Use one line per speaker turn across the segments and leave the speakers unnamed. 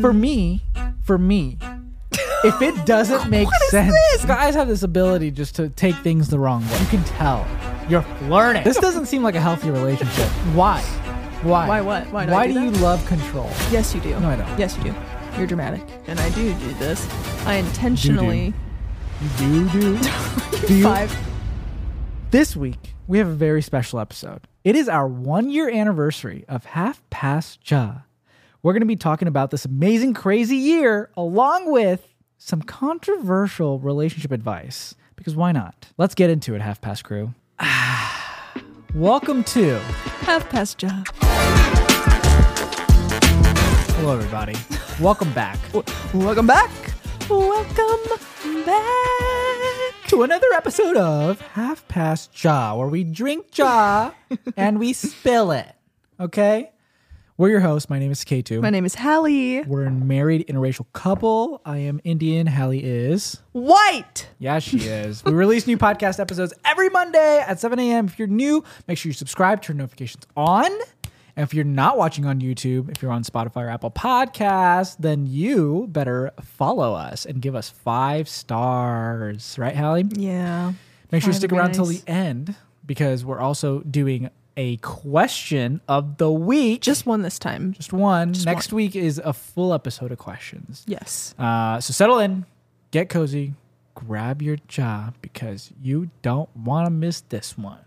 For me, for me, if it doesn't make sense, guys have this ability just to take things the wrong way. You can tell. You're learning. This doesn't seem like a healthy relationship. Why? Why?
Why what? Why do I
Why
do
do you
that?
love control?
Yes, you do.
No, I don't.
Yes, you do. You're dramatic, and I do do this. I intentionally
You do do. do you?
five.
This week we have a very special episode. It is our one year anniversary of Half Past Chai. We're going to be talking about this amazing, crazy year along with some controversial relationship advice. Because why not? Let's get into it, Half Past Crew. Welcome to.
Half past Chai.
Hello, everybody. Welcome back
Welcome back. Welcome back.
to another episode of Half Past Chai, where we drink chai and we spill it. Okay? We're your hosts. My name is K2.
My name is Hallie.
We're a married interracial couple. I am Indian. Hallie is.
White.
Yeah, she is. we release new podcast episodes every Monday at 7 a.m. If you're new, make sure you subscribe, turn notifications on. And if you're not watching on YouTube, if you're on Spotify or Apple Podcasts, then you better follow us and give us five stars. Right, Hallie?
Yeah.
Make sure you stick around till the end because we're also doing a question of the week.
Just one this time.
Just one.
Just
Next week is a full episode of questions.
Yes.
Uh, so settle in, get cozy, grab your chai because you don't want to miss this one.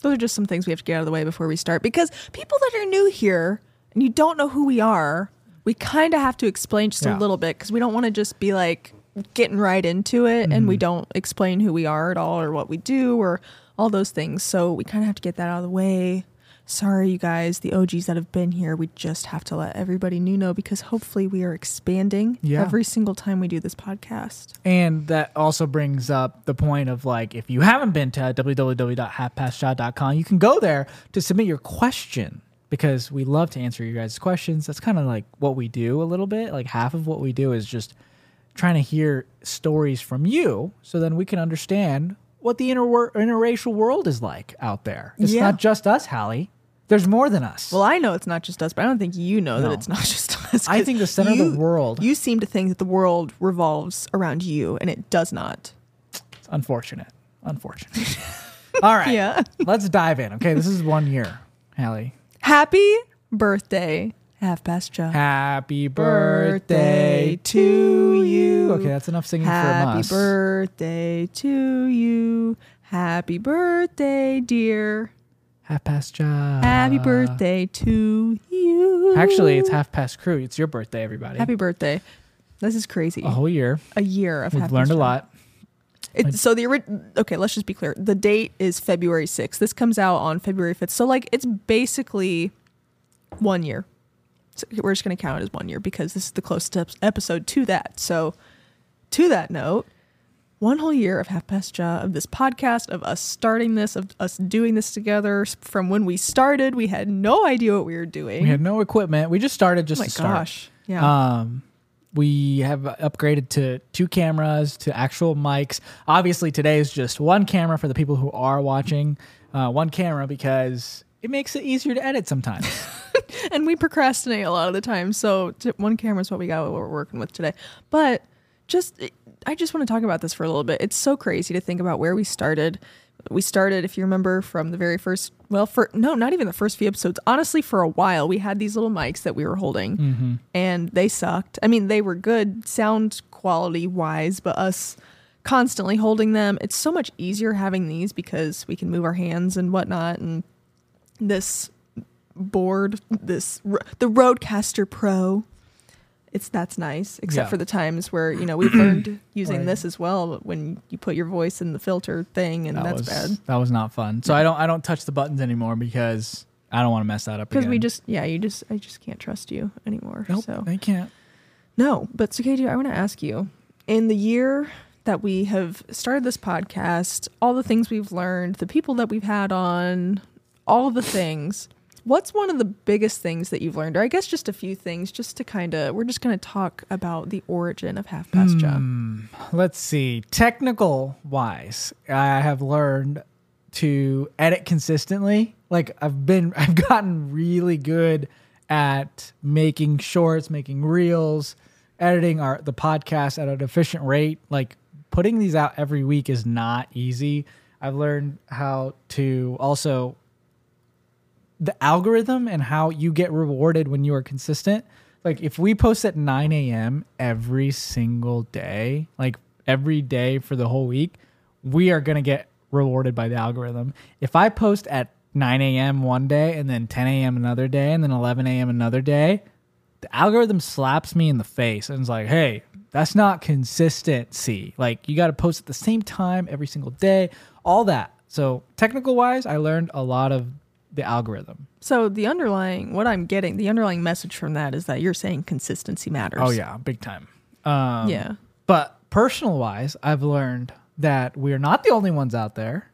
Those are just some things we have to get out of the way before we start because people that are new here and you don't know who we are, we kind of have to explain just
Yeah.
a little bit because we don't want to just be like getting right into it and
Mm-hmm.
we don't explain who we are at all or what we do or all those things. So we kind of have to get that out of the way. Sorry, you guys, the OGs that have been here. We just have to let everybody new know because hopefully we are expanding
Yeah.
every single time we do this podcast.
And that also brings up the point of like, if you haven't been to www.halfpastchai.com, you can go there to submit your question because we love to answer your guys' questions. That's kind of like what we do a little bit. Like half of what we do is just trying to hear stories from you so then we can understand what the inter- interracial world is like out there. It's
Yeah.
not just us, Hallie. There's more than us.
Well, I know it's not just us, but I don't think you know that it's not just us.
I think the center of the world-
You seem to think that the world revolves around you, and it does not.
It's unfortunate. Unfortunate. All right.
Yeah.
Let's dive in. Okay. This is one year, Hallie.
Happy birthday, half past Chai.
Happy birthday to you. Okay, that's enough singing
Happy
us.
Happy birthday to you. Happy birthday, dear.
half past Chai.
Happy birthday to you.
Actually, it's half past crew. It's your birthday, everybody.
happy birthday. This is crazy.
a whole year.
A year of
We've learned a lot.
It, so the okay, let's just be clear. The date is February 6th. This comes out on February 5th. So like it's basically one year. So we're just going to count it as one year because this is the closest episode to that. So to that note, one whole year of half past Chai of this podcast of us starting this of us doing this together from when we started we had no idea what we were doing
We had no equipment. We just started just
oh my
to start.
gosh yeah
Um, we have upgraded to two cameras, to actual mics. Obviously, today is just one camera for the people who are watching. Uh, one camera because it makes it easier to edit sometimes.
and we procrastinate a lot of the time. So t- one camera is what we got, what we're working with today. But just, I just want to talk about this for a little bit. It's so crazy to think about where we started. We started, if you remember, from the very first. Well, for no, not even the first few episodes. Honestly, for a while, we had these little mics that we were holding, mm-hmm. and they sucked. I mean, they were good sound quality wise, but us constantly holding them, it's so much easier having these because we can move our hands and whatnot, and this board this the RodeCaster Pro it's that's nice except
Yeah.
for the times where you know we've learned using
Right.
this as well when you put your voice in the filter thing and
that
that's
was
bad
that was not fun. So I don't I don't touch the buttons anymore because I don't want to mess that up
because we just yeah you just I just can't trust you anymore.
nope,
So
they can't.
no, but Suketu, I want to ask you in the year that we have started this podcast, all the things we've learned, the people that we've had on, all the things. What's one of the biggest things that you've learned, or I guess just a few things, just to kind of we're just going to talk about the origin of Half Past Chai. Hmm.
Let's see. Technical wise, I have learned to edit consistently. Like I've been, I've gotten really good at making shorts, making reels, editing our the podcast at an efficient rate. Like putting these out every week is not easy. I've learned how to also the algorithm and how you get rewarded when you are consistent. Like if we post at 9 a.m. every single day, like every day for the whole week, we are gonna get rewarded by the algorithm. If I post at 9 a.m. one day and then 10 a.m. another day and then 11 a.m. another day, the algorithm slaps me in the face and is like, hey, that's not consistency. Like you got to post at the same time every single day, all that. So technical wise, I learned a lot of the algorithm.
So the underlying, what I'm getting, the underlying message from that is that you're saying consistency matters.
Oh yeah, big time. Um,
yeah.
But personal wise, I've learned that we're not the only ones out there.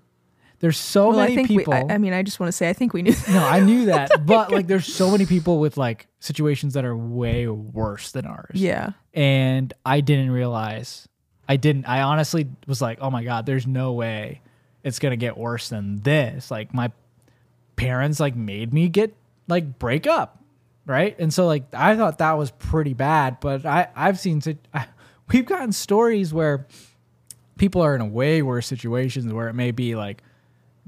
There's so
Well,
many
I think
people.
we. I, I mean, I just want to say, I think we knew.
no, I knew that, but like, there's so many people with like situations that are way worse than ours.
yeah.
and I didn't realize. I didn't. I honestly was like, "Oh my god, there's no way it's gonna get worse than this." Like my parents like made me get like break up, right? And so like I thought that was pretty bad, but I I've seen I, we've gotten stories where people are in a way worse situations where it may be like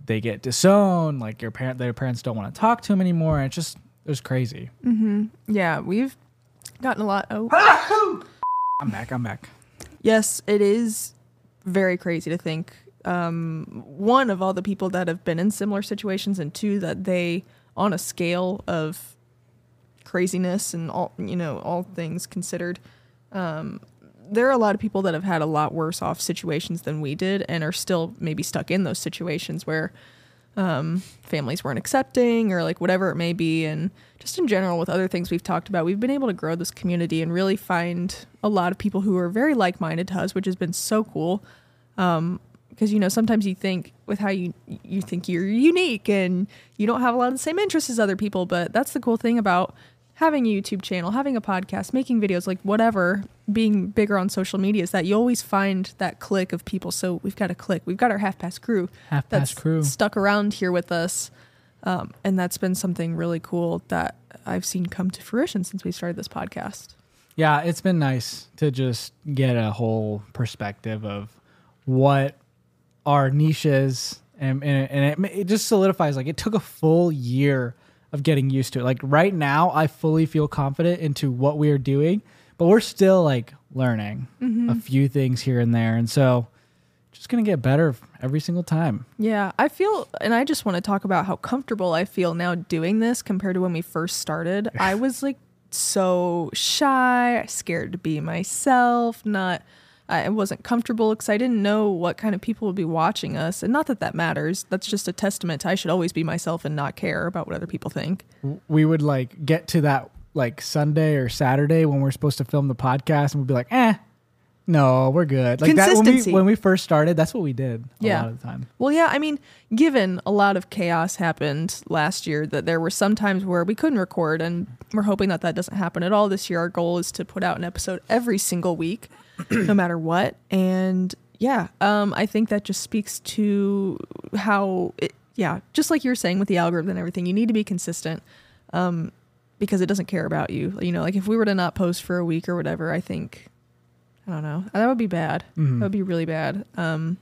they get disowned, like your parent their parents don't want to talk to them anymore, and it's just it was crazy. Mm-hmm.
Yeah. We've gotten a lot. Oh.
I'm back. I'm back.
yes, it is very crazy to think. Um, one of all the people that have been in similar situations, and two that they, on a scale of craziness and all you know, all things considered, um, there are a lot of people that have had a lot worse off situations than we did, and are still maybe stuck in those situations where um, families weren't accepting or like whatever it may be. And just in general, with other things we've talked about, we've been able to grow this community and really find a lot of people who are very like minded to us, which has been so cool. Um, because you know sometimes you think with how you you think you're unique and you don't have a lot of the same interests as other people but that's the cool thing about having a youtube channel having a podcast making videos like whatever being bigger on social media is that you always find that click of people. So we've got a click we've got our half past crew
Half Past Crew.
stuck around here with us. Um, and that's been something really cool that i've seen come to fruition since we started this podcast.
Yeah, it's been nice to just get a whole perspective of what our niches, and and, and it, it just solidifies. Like it took a full year of getting used to it. Like right now, I fully feel confident into what we are doing, but we're still like learning mm-hmm. a few things here and there, and so just gonna get better every single time.
Yeah, I feel, and I just want to talk about how comfortable I feel now doing this compared to when we first started. I was like so shy, scared to be myself, not, I wasn't comfortable because I didn't know what kind of people would be watching us. And not that that matters. That's just a testament to I should always be myself and not care about what other people think.
we would like get to that like Sunday or Saturday when we're supposed to film the podcast and we'd be like, eh, no, we're good. Like that when we
Consistency.
when we first started, that's what we did a
Yeah.
lot of the time.
Well, yeah, I mean, given a lot of chaos happened last year, that there were some times where we couldn't record, and we're hoping that that doesn't happen at all this year. Our goal is to put out an episode every single week, no matter what. And yeah, um, I think that just speaks to how it, yeah, just like you're saying with the algorithm and everything, you need to be consistent. Um, because it doesn't care about you. You know, like if we were to not post for a week or whatever, I think I don't know. That would be bad. That would be really bad. Um,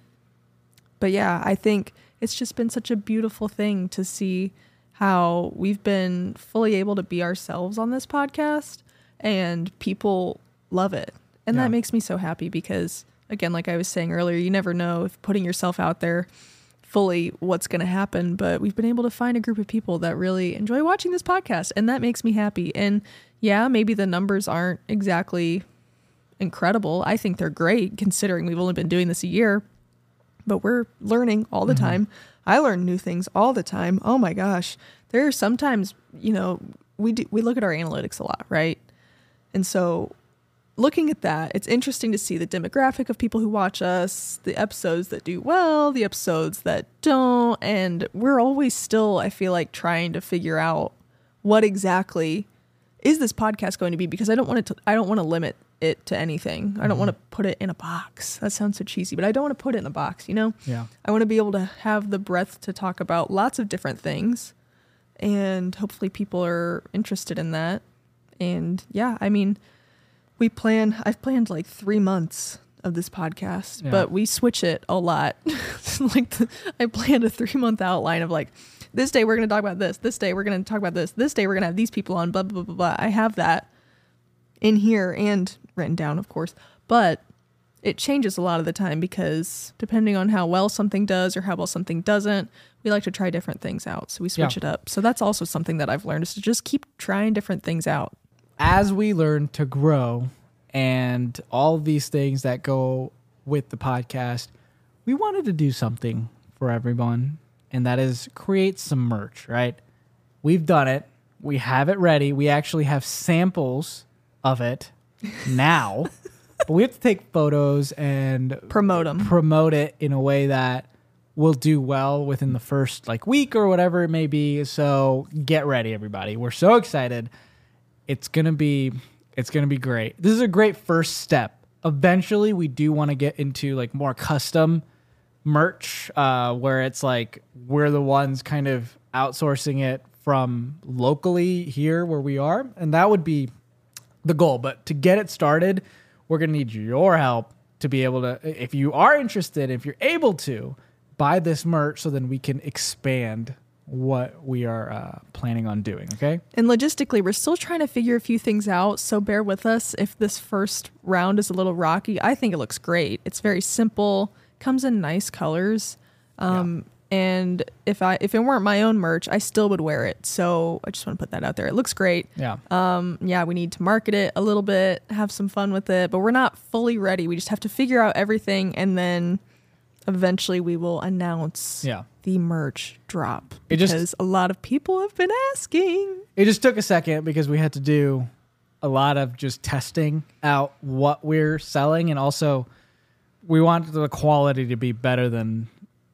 but yeah, I think it's just been such a beautiful thing to see how we've been fully able to be ourselves on this podcast and people love it. And
Yeah.
that makes me so happy because again, like I was saying earlier, you never know if putting yourself out there fully what's going to happen, but we've been able to find a group of people that really enjoy watching this podcast and that makes me happy. And yeah, maybe the numbers aren't exactly incredible. I think they're great considering we've only been doing this a year, but we're learning all the mm-hmm. time. I learn new things all the time. Oh my gosh. there are sometimes, you know, we do, we look at our analytics a lot, right? And so looking at that, it's interesting to see the demographic of people who watch us, the episodes that do well, the episodes that don't, and we're always still I feel like trying to figure out what exactly is this podcast going to be because I don't want to I don't want to limit it to anything. I don't mm-hmm. want to put it in a box. That sounds so cheesy, but I don't want to put it in a box, you know?
Yeah.
I want to be able to have the breadth to talk about lots of different things. And hopefully people are interested in that. And yeah, I mean, we plan, I've planned like three months of this podcast,
Yeah.
but we switch it a lot. like, the, I planned a three month outline of like, this day we're going to talk about this. This day we're going to talk about this. This day we're going to have these people on, blah, blah, blah, blah. I have that in here and written down, of course. But it changes a lot of the time because depending on how well something does or how well something doesn't, we like to try different things out. So we switch
Yeah.
it up. So that's also something that I've learned is to just keep trying different things out.
As we learn to grow and all these things that go with the podcast, we wanted to do something for everyone, and that is create some merch, right? We've done it. We have it ready. We actually have samples of it now, but we have to take photos and
Promote them.
promote it in a way that will do well within the first like week or whatever it may be. So get ready, everybody. We're so excited. It's gonna be it's gonna be great. This is a great first step. Eventually, we do want to get into like more custom merch, uh, where it's like we're the ones kind of outsourcing it from locally here where we are, and that would be the goal. But to get it started, we're to need your help to be able to, if you are interested, if you're able to, buy this merch so then we can expand what we are uh, planning on doing. Okay.
And logistically, we're still trying to figure a few things out. So bear with us if this first round is a little rocky. I think it looks great. It's very simple, comes in nice colors. Um, And if I if it weren't my own merch, I still would wear it. So I just want to put that out there. It looks great.
Yeah.
Um, yeah, we need to market it a little bit, have some fun with it, but we're not fully ready. We just have to figure out everything, and then eventually we will announce
Yeah.
the merch drop
It just-
because a lot of people have been asking.
It just took a second because we had to do a lot of just testing out what we're selling and also we want the quality to be better than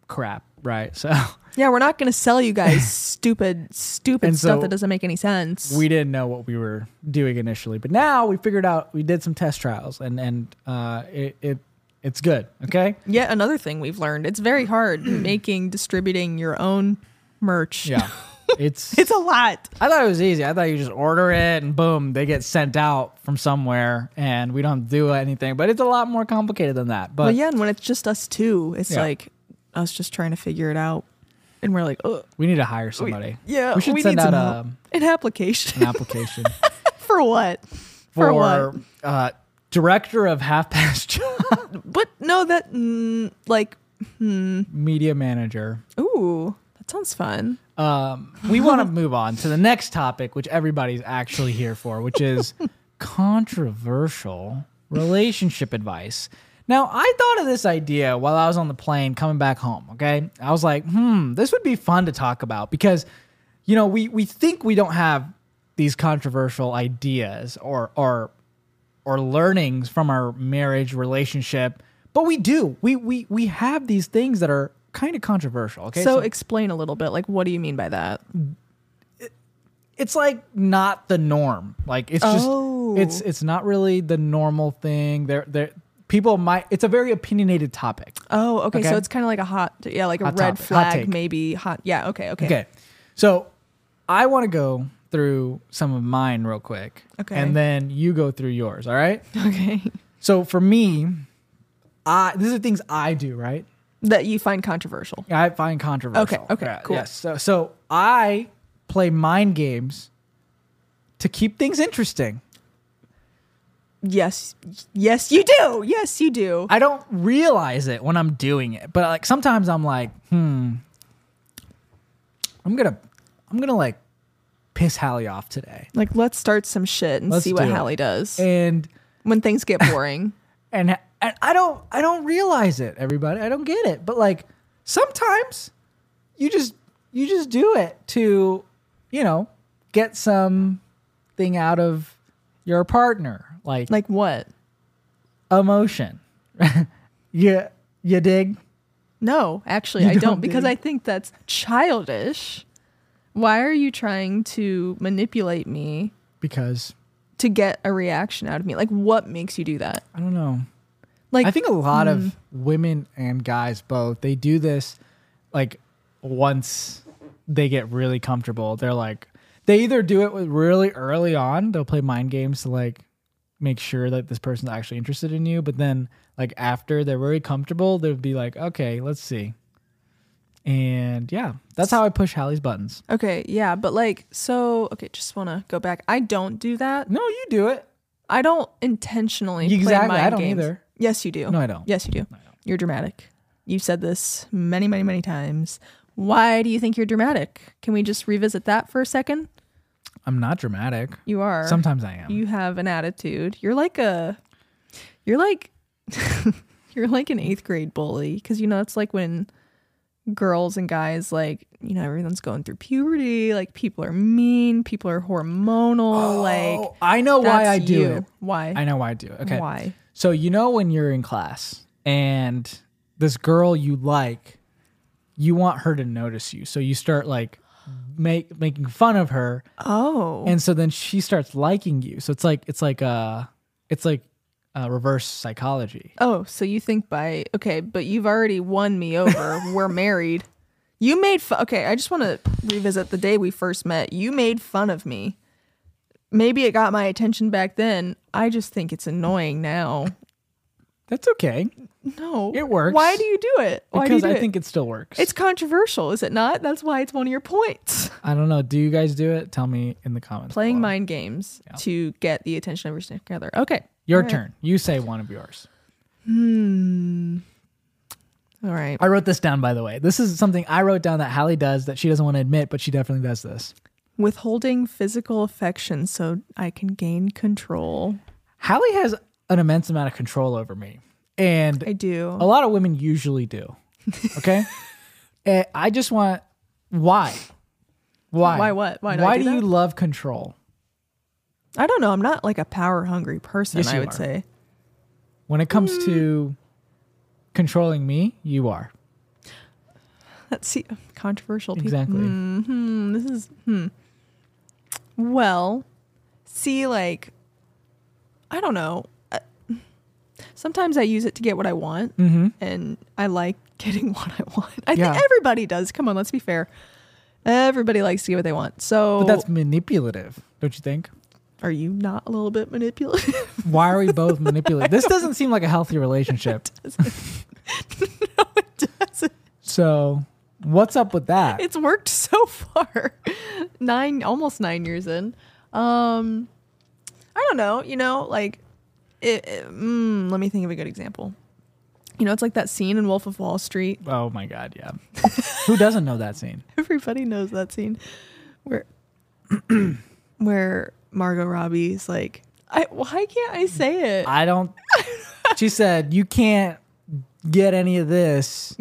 crap, right? So
Yeah, we're not going to sell you guys stupid, stupid
And
stuff
so
that doesn't make any sense.
we didn't know what we were doing initially, but now we figured out we did some test trials and and uh, it, it it's good. Okay.
Yet another thing we've learned: it's very hard making, distributing your own merch.
Yeah. It's
it's a lot.
I thought it was easy. I thought you just order it and boom, they get sent out from somewhere and we don't do anything. But it's a lot more complicated than that. But
But yeah, and when it's just us two, it's
Yeah.
like us just trying to figure it out, and we're like, oh,
we need to hire somebody.
yeah,
we should
we
send
need
out a,
an application
an application
for what?
for,
For what?
uh, director of half past Chai,
But no, that mm, like,
media manager.
ooh, that sounds fun.
Um, we want to move on to the next topic, which everybody's actually here for, which is controversial relationship advice. Now, I thought of this idea while I was on the plane coming back home. Okay, I was like, hmm, this would be fun to talk about because, you know, we we think we don't have these controversial ideas or or or learnings from our marriage relationship, but we do. We we we have these things that are kind of controversial. Okay,
so, explain a little bit. Like, what do you mean by that?
it's like not the norm. Like it's just
Oh.
it's it's not really the normal thing. There there people might it's a very opinionated topic.
Oh, okay.
Okay.
So it's kind of like a hot, yeah, like a
Hot
red
topic,
flag, maybe hot. Yeah. Okay. Okay.
Okay. So I want to go through some of mine real quick.
Okay.
And then you go through yours, all right?
Okay.
So for me, I these are things I do, right?
that you find controversial.
I find controversial.
Okay, okay, cool.
Yes. So so I play mind games to keep things interesting.
Yes. Yes, you do. Yes, you do.
I don't realize it when I'm doing it, but like sometimes I'm like, hmm, I'm gonna, I'm gonna like piss Hallie off today,
like, let's start some shit and
Let's
see what
do it.
Hallie does
and
when things get boring.
and and I don't, I don't realize it. Everybody, I don't get it, but like sometimes you just, you just do it to you know, get some thing out of your partner, like
Like what?
emotion. you you dig?
No, actually, I
don't
don't because? I think that's childish. Why are you trying to manipulate me
Because
to get a reaction out of me? Like, what makes you do that?
I don't know.
Like,
I think a lot of mm. women and guys both they do this like once they get really comfortable. They're like they either do it with really early on, they'll play mind games to like make sure that this person's actually interested in you, but then like after they're very comfortable, they'll be like, "Okay, let's see." And yeah, that's how I push Hallie's buttons.
okay, yeah, but like, so okay, just want to go back. I don't do that.
No, you do it.
I don't intentionally
Exactly,
play
I
mind
don't
games.
either.
Yes, you do.
No, I don't.
Yes, you do. You're dramatic. You've said this many, many, many times. Why do you think you're dramatic? Can we just revisit that for a second?
I'm not dramatic.
You are.
Sometimes I am.
you have an attitude. You're like a you're like you're like an 8th grade bully cuz you know it's like when girls and guys like, you know, everyone's going through puberty, like people are mean, people are hormonal, like
oh, I know why I do
you.
it.
Why?
I know why I do it. Okay.
Why?
So you know when you're in class and this girl you like, you want her to notice you. So you start like make making fun of her
Oh.
and so then she starts liking you. So it's like it's like uh it's like uh, reverse psychology.
Oh, so you think by okay, but you've already won me over. We're married. You made fun. Okay, I just want to revisit the day we first met. You made fun of me. Maybe it got my attention back then. I just think it's annoying now.
That's okay
No,
It works.
Why do you do it? Why do
because
do
I
it?
think it still works.
it's controversial, is it not? That's why it's one of your points.
I don't know. Do you guys do it? Tell me in the comments.
Playing
below.
mind games to get the attention of your significant other. Okay,
Your
right.
turn. You say one of yours. Hmm.
all right.
I wrote this down by the way. This is something I wrote down that Hallie does that she doesn't want to admit, but she definitely does this.
Withholding physical affection so I can gain control.
Hallie has an immense amount of control over me. And
I do.
a lot of women usually do. Okay? and eh, I just want why? Why?
Why what? Why
Why
do
do you love control?
I don't know. I'm not like a power hungry person,
Yes,
I would
are.
say.
When it comes
Mm.
to controlling me, you are.
Let's see. Controversial people.
Exactly.
Hmm. This is, hmm. Well, see, like, I don't know. Sometimes I use it to get what I want,
Mm-hmm.
and I like getting what I want. I
Yeah.
think everybody does. Come on, let's be fair. Everybody likes to get what they want. So,
But that's manipulative, don't you think?
Are you not a little bit manipulative?
Why are we both manipulative? This doesn't seem like a healthy relationship.
no, it doesn't.
So, what's up with that?
it's worked so far nine almost nine years in um i don't know you know like it, it- mm, let me think of a good example you know it's like that scene in wolf of wall street
Oh my god, yeah. Who doesn't know that scene?
everybody knows that scene where where margot robbie's like I, why can't i say it?
I don't. She said you can't get any of this.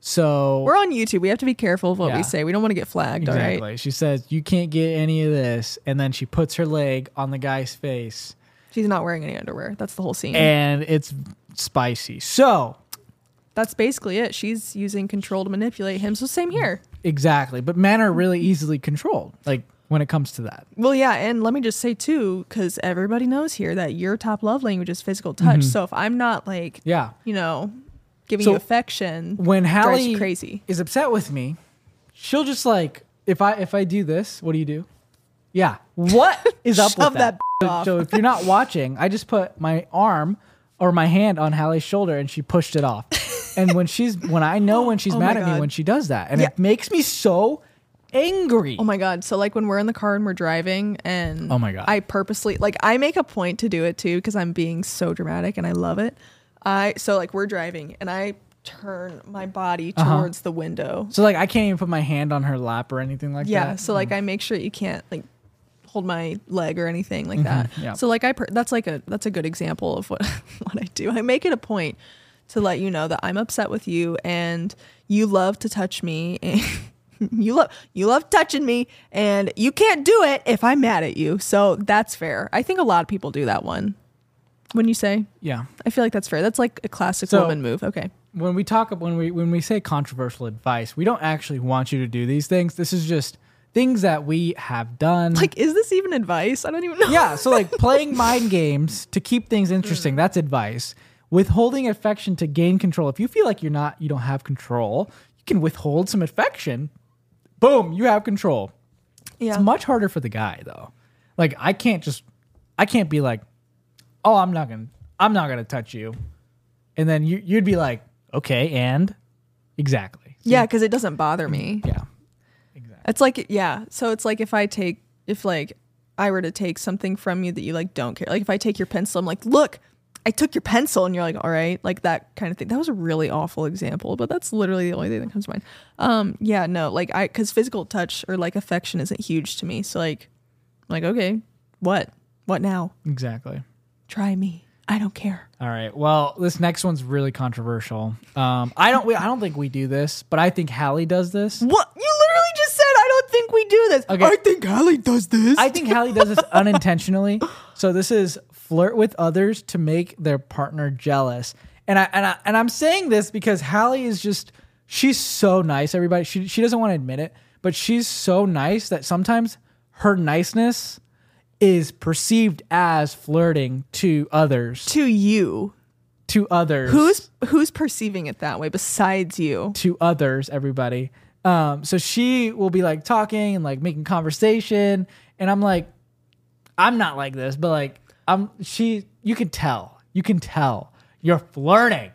So
we're on youtube. We have to be careful of what
Yeah.
we say. We don't want to get flagged all
exactly,
right
she says you can't get any of this, and then she puts her leg on the guy's face,
she's not wearing any underwear. That's the whole scene.
And it's spicy. So
that's basically it. She's using control to manipulate him. So same here.
Exactly, but men are really easily controlled. Like when it comes to that.
Well, yeah, and let me just say too, because everybody knows here that your top love language is physical touch. Mm-hmm. So if I'm not like,
Yeah.
you know, giving
So
you affection,
When Hallie
you crazy.
is upset with me, she'll just like if I if I do this, what do you do? Yeah. What is up with that?
that
So- so if you're not watching, I just put my arm or my hand on Hallie's shoulder and she pushed it off. and when she's when I know when she's
Oh
mad at me when she does that, and
Yeah.
it makes me so angry.
Oh my god! So like when we're in the car and we're driving, and
Oh my God.
I purposely like I make a point to do it too because I'm being so dramatic and I love it. I so like we're driving and I turn my body
Uh-huh.
towards the window.
so like I can't even put my hand on her lap or anything like that. yeah.
So like I make sure you can't like hold my leg or anything like that.
Mm-hmm. yeah.
So like I per- that's like a that's a good example of what what I do. I make it a point to let you know that I'm upset with you and you love to touch me and you love you love touching me, and you can't do it if I'm mad at you. So that's fair. I think a lot of people do that one. When you say,
Yeah.
I feel like that's fair. That's like a classic
So-
woman move. Okay.
When we talk about when we when we say controversial advice, we don't actually want you to do these things. This is just things that we have done.
Like, is this even advice? I don't even know.
yeah, so like playing mind games to keep things interesting, that's advice. Withholding affection to gain control. If you feel like you're not you don't have control, you can withhold some affection. Boom, you have control.
Yeah.
It's much harder for the guy though. Like I can't just I can't be like, "Oh, I'm not going to I'm not going to touch you." And then you you'd be like, "Okay, and exactly."
yeah, because it doesn't bother me.
Yeah. Exactly.
It's like yeah. So it's like if I take if like I were to take something from you that you like don't care. Like if I take your pencil, I'm like, look, I took your pencil, and you're like, all right, like that kind of thing. That was a really awful example, but that's literally the only thing that comes to mind. Um, yeah, no, like I because physical touch or like affection isn't huge to me. So like, I'm like okay, what, what now?
Exactly.
Try me. I don't care.
All right. Well, this next one's really controversial. Um, I don't. We, I don't think we do this, but I think Hallie does this.
What you literally just said? I don't think we do this.
Okay.
I think Hallie does this.
I think Hallie does this unintentionally. So this is flirt with others to make their partner jealous. And I and I and I'm saying this because Hallie is just she's so nice. Everybody, she she doesn't want to admit it, but she's so nice that sometimes her niceness is perceived as flirting to others.
to you.
To others.
Who's who's perceiving it that way besides you?
to others, everybody. Um, so she will be like talking and like making conversation, and I'm like, I'm not like this, but like I'm she. You can tell, you can tell you're flirting,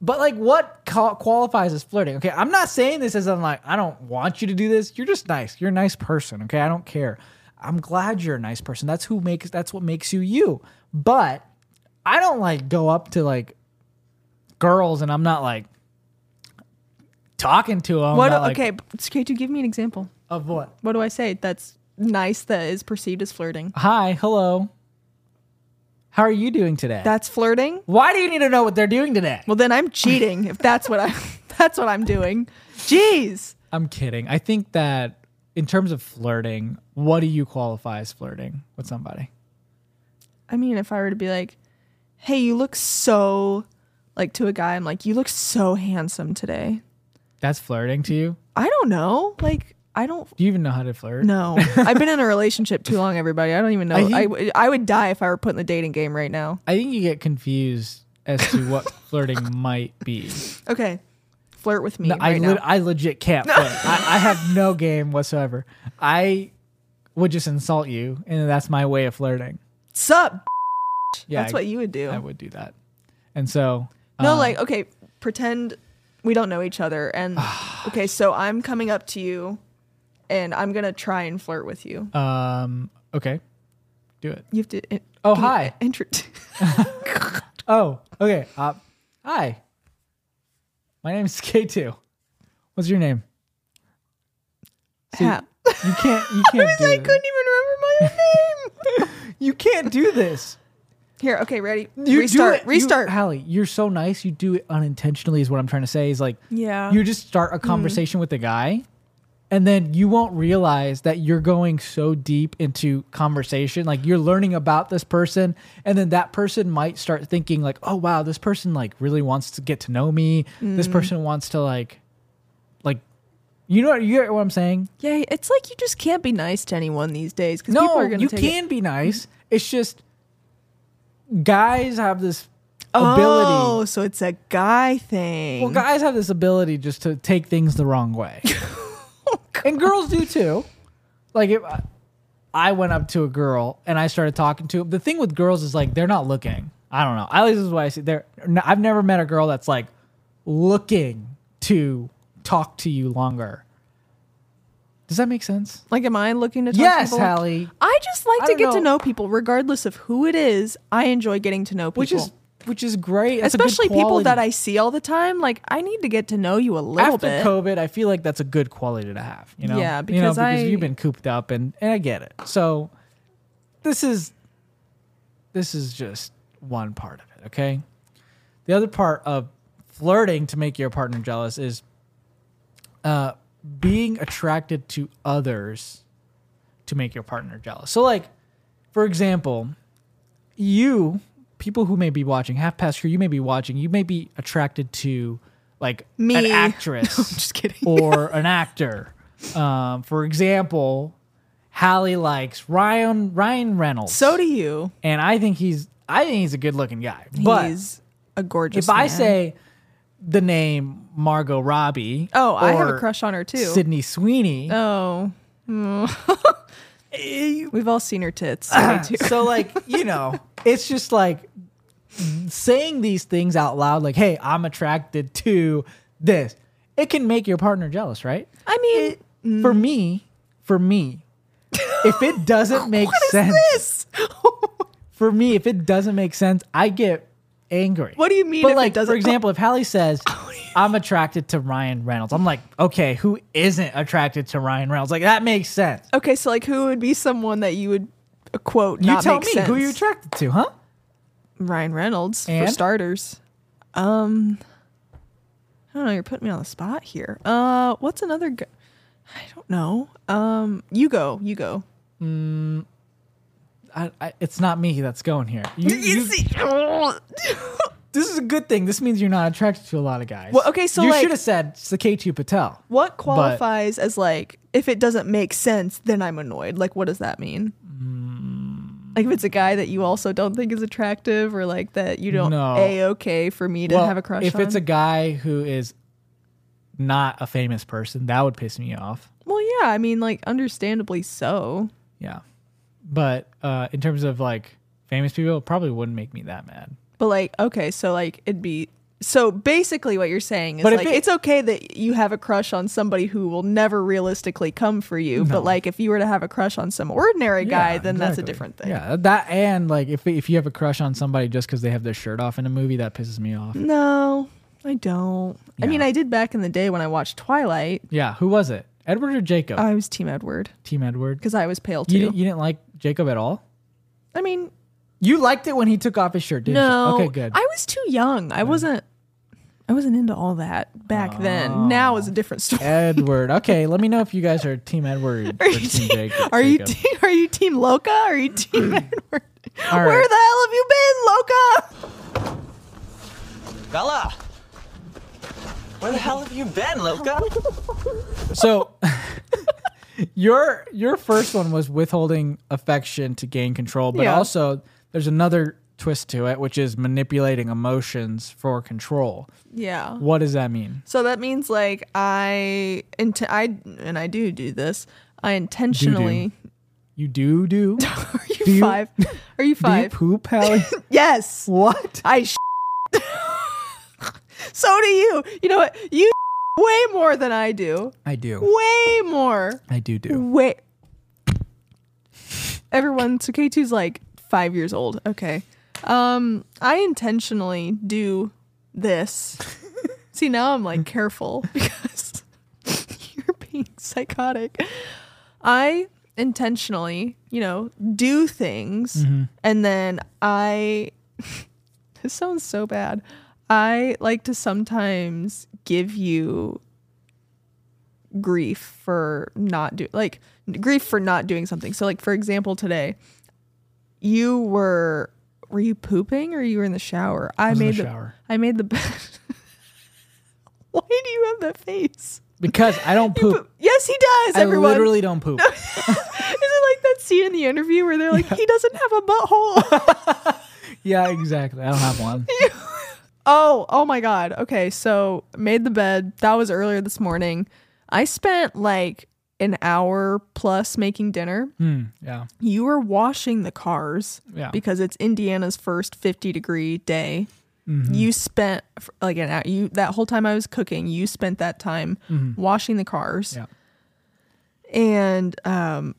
but like what qualifies as flirting? Okay, I'm not saying this as I'm like I don't want you to do this. You're just nice. You're a nice person. Okay, I don't care. I'm glad you're a nice person. That's who makes that's what makes you you. But I don't like go up to like girls and I'm not like talking to them.
What?
not, like,
okay, okay. To give me an example.
Of what?
What do I say? That's nice. That is perceived as flirting.
Hi, hello. How are you doing today?
That's flirting.
Why do you need to know what they're doing today?
Well, then I'm cheating if that's what I. That's what I'm doing. Jeez.
I'm kidding. I think that in terms of flirting, what do you qualify as flirting with somebody?
I mean, if I were to be like, "Hey, you look so," like to a guy, I'm like, "You look so handsome today."
That's flirting to you?
I don't know. Like, I don't
Do you even know how to flirt?
No, I've been in a relationship too long. Everybody, I don't even know.
I
I,
think-
w- I would die if I were put in the dating game right now.
I think you get confused as to what flirting might be.
Okay, flirt with me
No, I,
right
lit
now.
I legit can't flirt. I, I have no game whatsoever. I would just insult you, and that's my way of flirting.
Sup?
Yeah,
That's
I-
what you would do.
I would do that. And so,
No,
um,
like okay, pretend we don't know each other, and okay, so I'm coming up to you, and I'm gonna try and flirt with you.
um, okay, do it.
You have to. in-
Oh, hi.
Intro-
Oh, okay. Uh, hi, my name's K2. What's your name? See,
Ha-
You can't. You can't do
I
this.
couldn't even remember my own name.
You can't do this.
Here, okay, ready?
You do
restart.
it- you-
restart.
Hallie, you're so nice. You do it unintentionally. Is what I'm trying to say. Is like
Yeah.
you just start a conversation with a guy, and then you won't realize that you're going so deep into conversation. Like you're learning about this person, and then that person might start thinking like, "Oh wow, this person like really wants to get to know me. This mm. person wants to like, like." You know, you get what I'm saying?
yeah, it's like you just can't be nice to anyone these days because people are gonna
you can
It.
be nice. It's just guys have this ability.
Oh, so it's a guy thing.
Well, guys have this ability just to take things the wrong way, and girls do too. Like if I- I went up to a girl and I started talking to, her. the thing with girls is like they're not looking. I don't know. At least this is what I see. They're. I've never met a girl that's like looking to talk to you longer. Does that make sense?
Like, am I looking to talk
Yes,
to people?
Hallie.
I just like
I
to get to
know.
know people, regardless of who it is. I enjoy getting to know people,
Which is which is great. That's
especially people that I see all the time. Like, I need to get to know you a little bit.
after
bit.
COVID, I feel like that's a good quality to have. You know,
Yeah,
you know,
because I-
you've been cooped up, and and I get it. So this is this is just one part of it. Okay, the other part of flirting to make your partner jealous is uh, being attracted to others to make your partner jealous. So, like, for example, you, people who may be watching, half past crew, you may be watching, you may be attracted to like an
Me.
actress
Just kidding.
or an actor. Um, for example, Hallie likes Ryan Ryan Reynolds.
So do you.
and I think he's I think he's a good looking guy. But
He's a gorgeous.
if I say the name Margot Robbie,
oh, I have a crush on her too.
Sydney Sweeney.
Oh. Eh, We've all seen her tits. so me too.
so like you know, it's just like saying these things out loud. Like, hey, I'm attracted to this. It can make your partner jealous, right?
I mean,
For me, for me, if it doesn't make sense, for me, if it doesn't make sense, I get angry.
What do you mean
But like,
doesn't-
for example, if Hallie says, "I'm attracted to Ryan Reynolds," I'm like, okay, who isn't attracted to Ryan Reynolds? Like that makes sense.
okay, so like, who would be someone that you would uh, quote?
You tell me
sense?
who you're attracted to, huh?
Ryan Reynolds for starters. Um, I don't know. You're putting me on the spot here. Uh, what's another? I don't know. Um, you go. You go.
I, I, it's not me that's going here. You, you- this is a good thing. This means you're not attracted to a lot of guys.
Well, okay, so,
you
like-
should have said Suketu Patel.
what qualifies as like if it doesn't make sense, then I'm annoyed. Like, what does that mean? Like if it's a guy that you also don't think is attractive, or like that you don't
No.
a okay for me to
Well,
have a crush
if
on.
it's a guy who is not a famous person, that would piss me off.
well, yeah, I mean, like understandably so.
Yeah, but uh, in terms of like famous people, it probably wouldn't make me that mad.
But like, okay, so like it'd be so basically what you're saying is
But
like
it-
it's okay that you have a crush on somebody who will never realistically come for you.
No.
But like if you were to have a crush on some ordinary guy,
Yeah,
then that's a different thing.
Yeah, that and like if if you have a crush on somebody just because they have their shirt off in a movie, that pisses me off.
No, I don't. I mean, I did back in the day when I watched Twilight.
Yeah, who was it? Edward or Jacob?
I was Team Edward
Team Edward.
because I was pale
You
too.
didn't, you didn't like Jacob at all.
I mean,
You liked it when he took off his shirt, didn't
no.
you? Okay, good.
I was too young. I wasn't. I wasn't into all that back ah. then. Now is a different story.
Edward. Okay, let me know if you guys are Team Edward or
Are you,
Team
team,
Jacob.
are you team, are you team Loca? Or are you team Edward?
All
Where
right.
the hell have you been, Loca?
Bella! Where the hell have you been, Loca?
So your your first one was withholding affection to gain control, but
Yeah.
also there's another twist to it, which is manipulating emotions for control.
Yeah.
What does that mean?
So that means like I int- I and I do do this. I intentionally.
You do do?
Are you,
Do you-
five? Are you
Do you
five?
poop, Hallie?
yes.
what?
I. Sh- so do you. You know what? You way more than I do.
I do.
Way more.
I do do.
Way. Everyone, so K2's like five years old. Okay. Um, I intentionally do this. See, now I'm like careful because you're being psychotic. I intentionally, you know, do things and then I this sounds so bad. I like to sometimes give you grief for not do like grief for not doing something. So like for example today, you were were you pooping or you were in the shower? I
in
made
the
the
shower.
I made the bed. Why do you have that face?
Because I don't poop.
poop- Yes, he does.
I
everyone.
literally don't poop.
Is it like that scene in the interview where they're like, he doesn't have a butthole?
yeah, exactly. I don't have one.
Oh, oh my God. Okay, so made the bed. That was earlier this morning. I spent like an hour plus making dinner.
Hmm, yeah.
You were washing the cars
Yeah.
because it's Indiana's first 50 degree day.
Mm-hmm.
You spent like an hour, you that whole time I was cooking, you spent that time washing the cars.
Mm-hmm. Yeah.
and um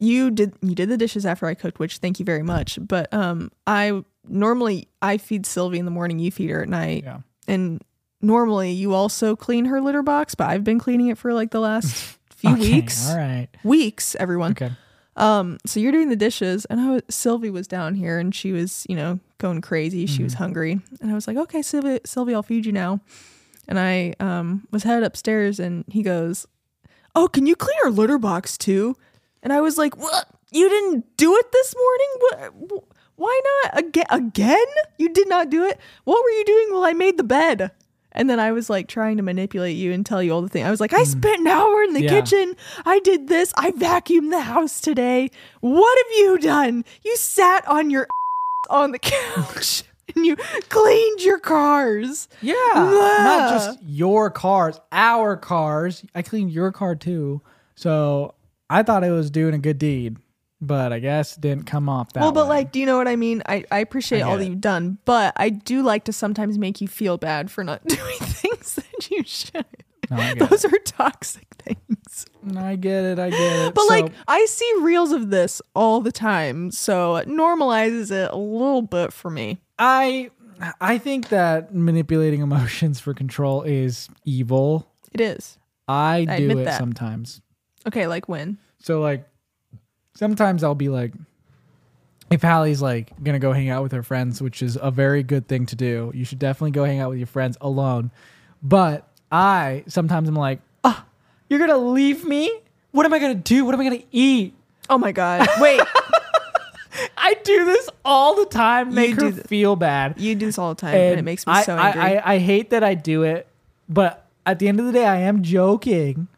you did you did the dishes after I cooked, which thank you very much. But um I normally I feed Sylvie in the morning, you feed her at night.
Yeah.
And normally you also clean her litter box, but I've been cleaning it for like the last few
Okay,
weeks.
All right.
Weeks, everyone.
Okay.
Um, so you're doing the dishes, and I was, Sylvie was down here, and she was, you know, going crazy. She
Mm-hmm.
was hungry, and I was like, "Okay, Sylvie, Sylvie, I'll feed you now." And I um was headed upstairs, and he goes, "Oh, can you clean our litter box too?" And I was like, "What? You didn't do it this morning? What? Wh- Why not again? Again? You did not do it. What were you doing while I made the bed?" And then I was like trying to manipulate you and tell you all the things. I was like, I mm. spent an hour in the.
Yeah.
kitchen. I did this. I vacuumed the house today. What have you done? You sat on your on the couch and you cleaned your cars.
Yeah, not just your cars, our cars. I cleaned your car too, so I thought it was doing a good deed, but I guess it didn't come off that.
well, but
way.
like, do you know what I mean? I, I appreciate
I
all that
it.
you've done, but I do like to sometimes make you feel bad for not doing things that you should.
No,
Those are toxic things.
I get it, I get it.
But
So,
like, I see reels of this all the time, so it normalizes it a little bit for me.
I, I think that manipulating emotions for control is evil.
It is.
I,
I
do it
that.
sometimes.
Okay, like when?
So like sometimes I'll be like if Hallie's like gonna go hang out with her friends, which is a very good thing to do, you should definitely go hang out with your friends alone. But I sometimes I'm like, ah, you're gonna leave me? What am I gonna do? What am I gonna eat?
Oh my god! Wait,
I do this all the time, make
do
her
th-
feel bad.
you do this all the time, and, it makes me
I,
so
I-
angry.
I, I hate that I do it, but at the end of the day, I am joking.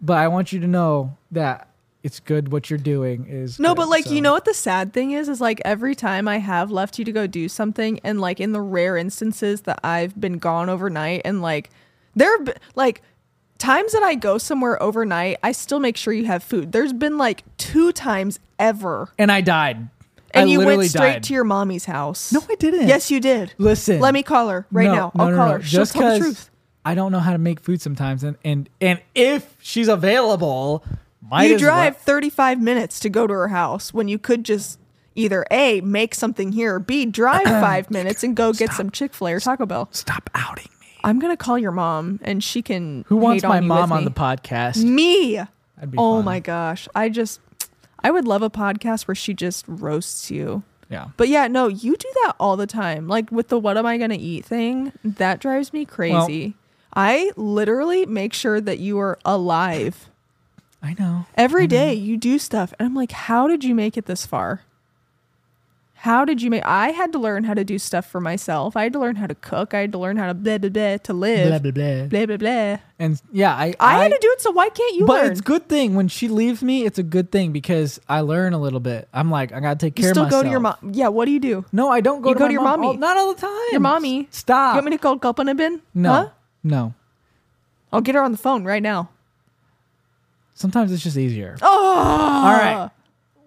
But I want you to know that it's good what you're doing is
No,
good,
but like
so-
you know what the sad thing is is like every time I have left you to go do something and like in the rare instances that I've been gone overnight and like there like times that I go somewhere overnight, I still make sure you have food. There's been like two times ever.
and I died.
And
I
you went straight
died.
to your mommy's house.
No, I didn't.
Yes, you did.
Listen.
Let me call her right
No,
now.
no,
I'll
no,
call her. She'll
Just
tell the truth.
I don't know how to make food sometimes, and and and if she's available, might
you drive
well-
35 minutes to go to her house when you could just either A, make something here, or B, drive five minutes and go get some Chick fil A or Taco Bell.
Stop outing me.
I'm going to call your mom and she can.
Who wants
hate
my
on
mom on the podcast?
Me. Oh
fun.
my gosh. I just, I would love a podcast where she just roasts you.
Yeah.
But yeah, no, you do that all the time. Like with the what am I going to eat thing, that drives me crazy. I literally make sure that you are alive.
I know.
Every day you do stuff. And I'm like, how did you make it this far? How did you make I had to learn how to do stuff for myself. I had to learn how to cook. I had to learn how to blah blah blah to live.
Blah blah blah.
Blah blah blah.
And yeah, I
I, had to do it, so why can't you
But
learn?
it's good thing when she leaves me. It's a good thing because I learn a little bit. I'm like, I gotta take care of it.
you
care
still
of
go to your mom. Yeah, what do you do?
No, I don't go
You
to
go
my
to your
mom.
mommy.
all- not all the time.
Your mommy.
Stop.
You want me to call Gulp in a bin?
no,
Huh?
no.
I'll get her on the phone right now.
Sometimes it's just easier.
Oh,
All right.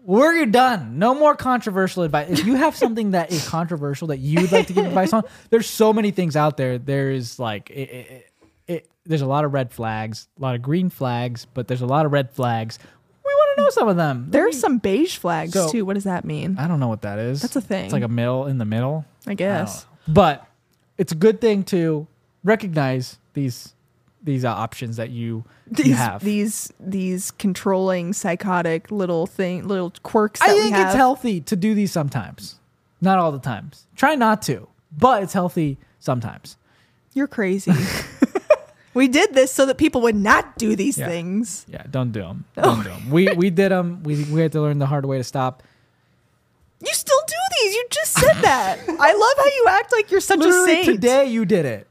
We're done. No more controversial advice. If you have something that is controversial that you'd like to give advice on, there's so many things out there. There's like, it, it, it, there's a lot of red flags, a lot of green flags, but there's a lot of red flags. We want to know some of them.
There's some beige flags
So-
too. What does that mean?
I don't know what that is.
That's a thing.
It's like a mill in the middle.
I guess.
But it's a good thing to recognize these these uh, options that you, you have.
these these controlling psychotic little thing little quirks
I think it's healthy to do these sometimes. Not all the times. Try not to, but it's healthy sometimes.
You're crazy. we did this so that people would not do these
Yeah.
things.
Yeah, don't do them. Don't do them. We we did them. We we had to learn the hard way to stop.
You still do these. You just said that. I love how you act like you're such a
Literally
saint.
today you did it.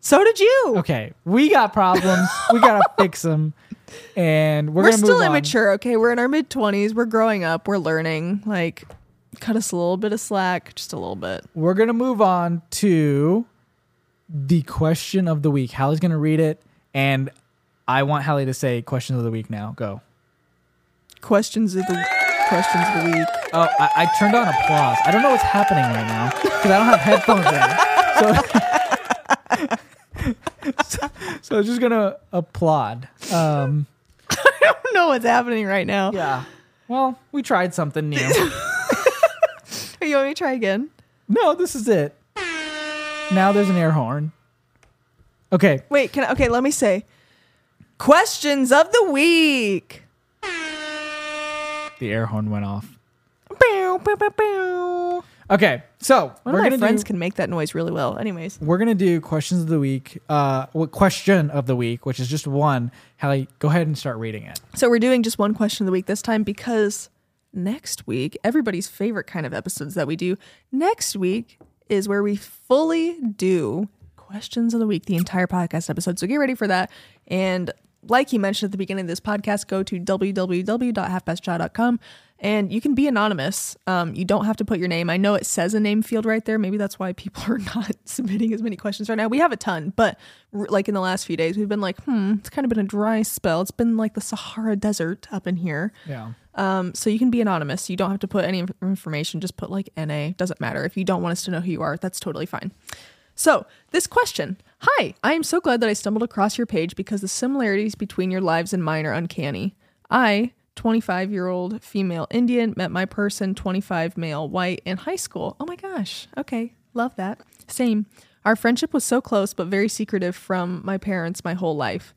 So did you.
Okay, we got problems. we gotta fix them, and we're,
We're, still
move on.
immature, okay? We're in our mid 20s. We're growing up. We're learning. Like, cut us a little bit of slack, just a little bit.
we're gonna move on to the question of the week. Hallie's gonna read it, and I want Hallie to say questions of the week now. Go.
Questions of the questions of the week.
Oh, I, I turned on applause. I don't know what's happening right now because I don't have headphones in. So, so, so I'm just gonna applaud. Um,
I don't know what's happening right now.
yeah. Well, we tried something new.
Are you want me to try again?
no, this is it. Now there's an air horn. Okay.
Wait, can I, okay, let me say. Questions of the week.
The air horn went off.
Bow, bow, bow.
Okay, so
One
we're
of my friends
do,
can make that noise really well. Anyways,
we're gonna do questions of the week. Uh, what question of the week, which is just one. Hallie, go ahead and start reading it.
so we're doing just one question of the week this time because next week, everybody's favorite kind of episodes that we do, next week is where we fully do questions of the week, the entire podcast episode. So get ready for that. And like he mentioned at the beginning of this podcast, go to www.halfpastchai.com and you can be anonymous. Um, you don't have to put your name. I know it says a name field right there. Maybe that's why people are not submitting as many questions right now. We have a ton, but r- like in the last few days, we've been like, hmm, it's kind of been a dry spell. It's been like the Sahara Desert up in here.
Yeah.
Um, so you can be anonymous. You don't have to put any inf- information. Just put like NA. Doesn't matter. If you don't want us to know who you are, that's totally fine. So, this question Hi, I am so glad that I stumbled across your page because the similarities between your lives and mine are uncanny. I, 25 year old female Indian, met my person, 25 male white, in high school. Oh my gosh. Okay. Love that. Same. Our friendship was so close but very secretive from my parents my whole life.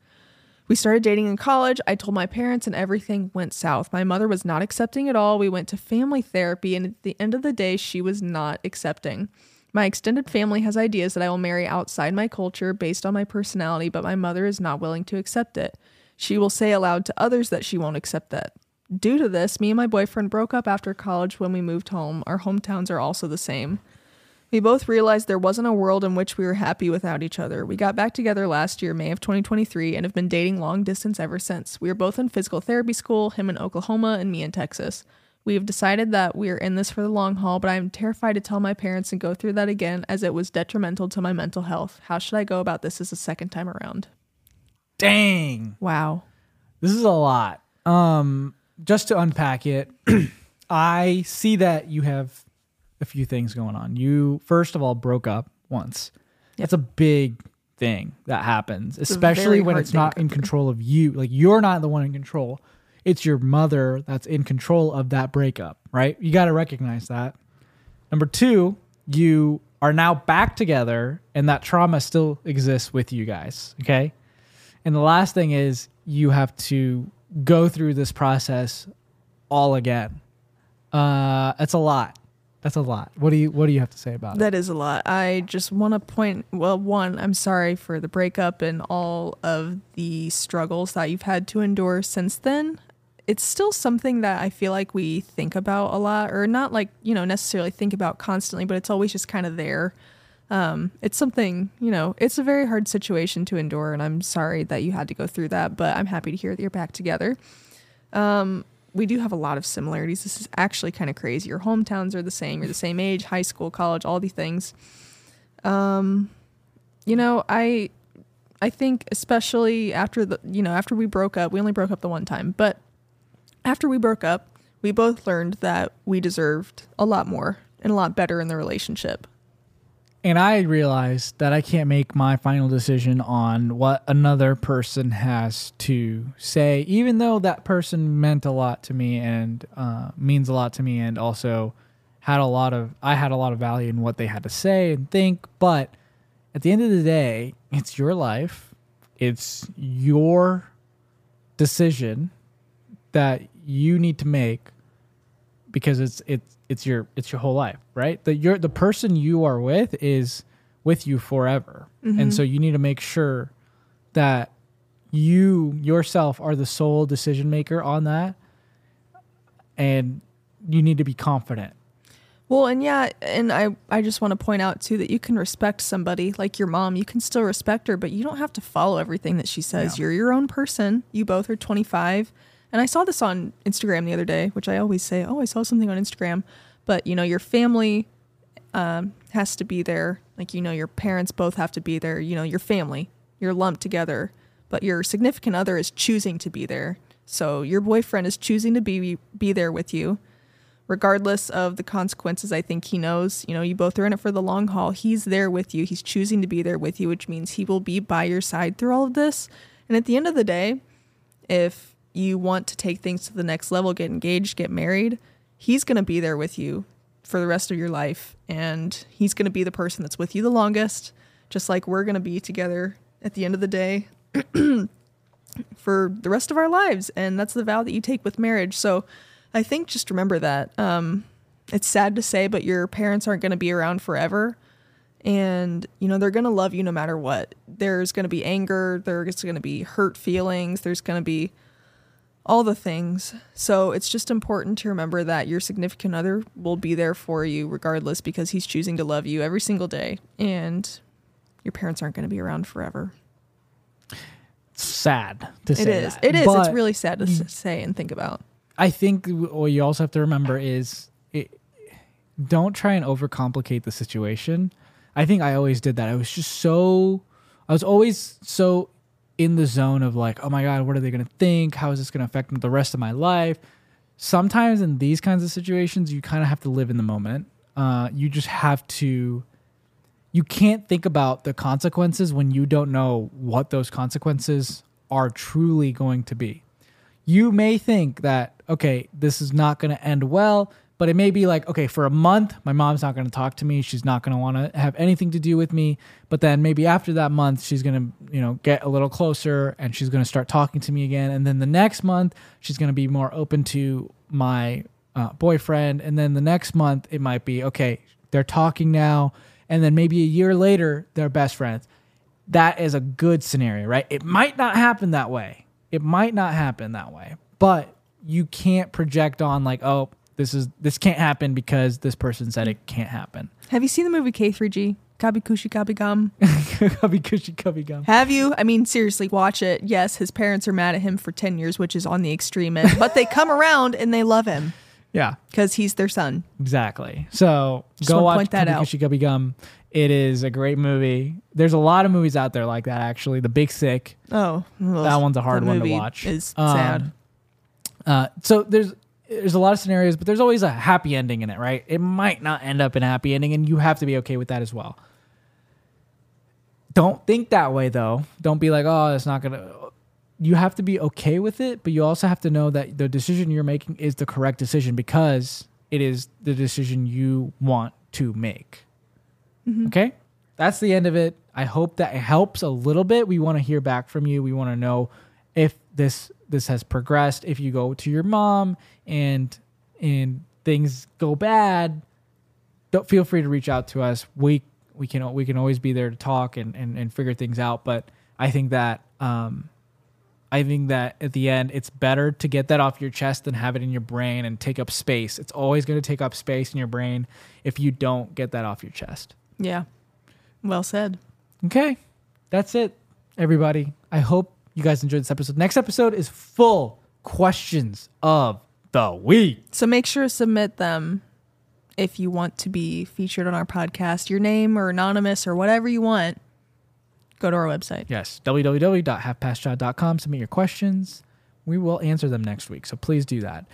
We started dating in college. I told my parents, and everything went south. My mother was not accepting at all. We went to family therapy, and at the end of the day, she was not accepting. My extended family has ideas that I will marry outside my culture based on my personality, but my mother is not willing to accept it. She will say aloud to others that she won't accept that. Due to this, me and my boyfriend broke up after college when we moved home. Our hometowns are also the same. We both realized there wasn't a world in which we were happy without each other. We got back together last year, May of 2023, and have been dating long distance ever since. We are both in physical therapy school, him in Oklahoma and me in Texas. We have decided that we are in this for the long haul, but I am terrified to tell my parents and go through that again as it was detrimental to my mental health. How should I go about this as a second time around?
Dang.
Wow.
This is a lot. Um, just to unpack it, I see that you have a few things going on. You first of all broke up once. That's a big thing that happens, especially when it's not in control of you. Like you're not the one in control. It's your mother that's in control of that breakup, right? You got to recognize that. Number 2, you are now back together and that trauma still exists with you guys, okay? And the last thing is you have to go through this process all again. Uh, that's a lot. That's a lot. What do you What do you have to say about it?
That is a lot. I just want to point. Well, one, I'm sorry for the breakup and all of the struggles that you've had to endure since then. It's still something that I feel like we think about a lot, or not like you know necessarily think about constantly, but it's always just kind of there. Um, it's something you know. It's a very hard situation to endure, and I'm sorry that you had to go through that. But I'm happy to hear that you're back together we do have a lot of similarities. This is actually kind of crazy. Your hometowns are the same. You're the same age, high school, college, all these things. Um, you know, I I think especially after the you know after we broke up, we only broke up the one time, but after we broke up, we both learned that we deserved a lot more and a lot better in the relationship.
and I realized that I can't make my final decision on what another person has to say, even though that person meant a lot to me and uh, means a lot to me, and also had a lot of I had a lot of value in what they had to say and think. But at the end of the day, it's your life, it's your decision that you need to make because it's it's it's your it's your whole life, right? The your the person you are with is with you forever. And mm-hmm. so you need to make sure that you yourself are the sole decision maker on that and you need to be confident.
Well, and yeah, and I I just want to point out too that you can respect somebody like your mom. You can still respect her, but you don't have to follow everything that she says. You're your own person. You both are 25. And I saw this on Instagram the other day, which I always say, "Oh, I saw something on Instagram." But, you know, your family um, has to be there. Like, you know, your parents both have to be there. You know, your family, you're lumped together. But your significant other is choosing to be there. So your boyfriend is choosing to be be there with you regardless of the consequences i think he knows you know you both are in it for the long haul he's there with you he's choosing to be there with you which means he will be by your side through all of this and at the end of the day if you want to take things to the next level get engaged get married he's going to be there with you for the rest of your life and he's going to be the person that's with you the longest just like we're going to be together at the end of the day for the rest of our lives and that's the vow that you take with marriage so i think just remember that um it's sad to say, but your parents aren't going to be around forever. And, you know, they're going to love you no matter what. There's going to be anger, there's going to be hurt feelings, there's going to be all the things. So it's just important to remember that your significant other will be there for you regardless because he's choosing to love you every single day. And your parents aren't going to be around forever.
sad to say
It is.
that.
It is.
But
it's really sad to mm. say and think about.
I think what you also have to remember is it, don't try and overcomplicate the situation. I think I always did that. I was just so I was always so in the zone of like, oh my god, what are they going to think? How is this going to affect the rest of my life? Sometimes in these kinds of situations, you kind of have to live in the moment. Uh, you just have to. You can't think about the consequences when you don't know what those consequences are truly going to be you may think that okay this is not going to end well but it may be like okay for a month my mom's not going to talk to me. She's not going to want to have anything to do with me. But then maybe after that month she's going to you know get a little closer and she's going to start talking to me again. And then the next month she's going to be more open to my uh, boyfriend. And then the next month it might be okay they're talking now. And then maybe a year later they're best friends. That is a good scenario, right? It might not happen that way. It might not happen that way, but you can't project on like, oh, this is this can't happen because this person said it can't happen.
Have you seen the movie K3G? Kabhi Khushi Kabhie Gham.
cubby cushy cubby gum.
Have you? I mean, seriously, watch it. Yes, his parents are mad at him for 10 years, which is on the extreme end, but they come around and they love him
Yeah,
because he's their son.
exactly. So
Just
go watch
point that
Cubby
out.
Cushy Cubby Gum. It is a great movie. There's a lot of movies out there like that. Actually, The Big Sick.
Oh,
That one's a hard one to watch.
Is
Um,
sad.
Uh, so there's there's a lot of scenarios, but there's always a happy ending in it, right? It might not end up in a happy ending, and you have to be okay with that as well. Don't think that way though. Don't be like, oh, it's not gonna. You have to be okay with it, but you also have to know that the decision you're making is the correct decision because it is the decision you want to make. Mm-hmm. Okay? That's the end of it. I hope that it helps a little bit. We want to hear back from you. We want to know if this this has progressed. If you go to your mom and and things go bad, don't feel free to reach out to us. We we can we can always be there to talk and and, and figure things out. But I think that um I think that at the end, it's better to get that off your chest than have it in your brain and take up space. It's always going to take up space in your brain if you don't get that off your chest.
Yeah. Well said.
Okay. That's it, everybody. I hope you guys enjoyed this episode. Next episode is full questions of the week.
So make sure to submit them if you want to be featured on our podcast. Your name or anonymous or whatever you want. Go to our website.
Yes, www.halfpastchai.com. Submit your questions. We will answer them next week. So please do that.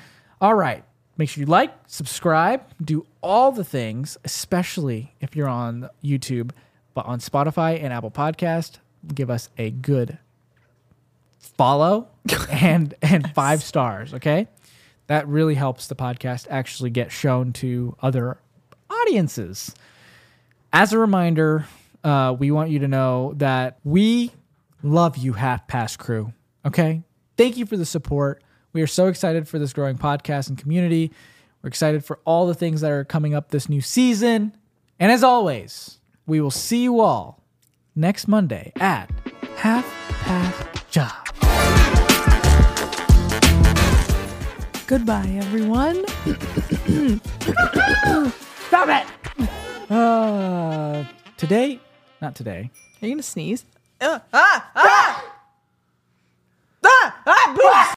All right. Make sure you like, subscribe, do all the things, especially if you're on YouTube, but on Spotify and Apple Podcast, give us a good follow and and five stars, okay? That really helps the podcast actually get shown to other audiences. As a reminder, uh, we want you to know that we love you, Half Past Crew. Okay? Thank you for the support. We are so excited for this growing podcast and community. We're excited for all the things that are coming up this new season. And as always, we will see you all next Monday at Half Past Chai.
Goodbye, everyone.
Stop it! Uh, today, not today.
Are you going to sneeze? Uh, ah, ah! Ah,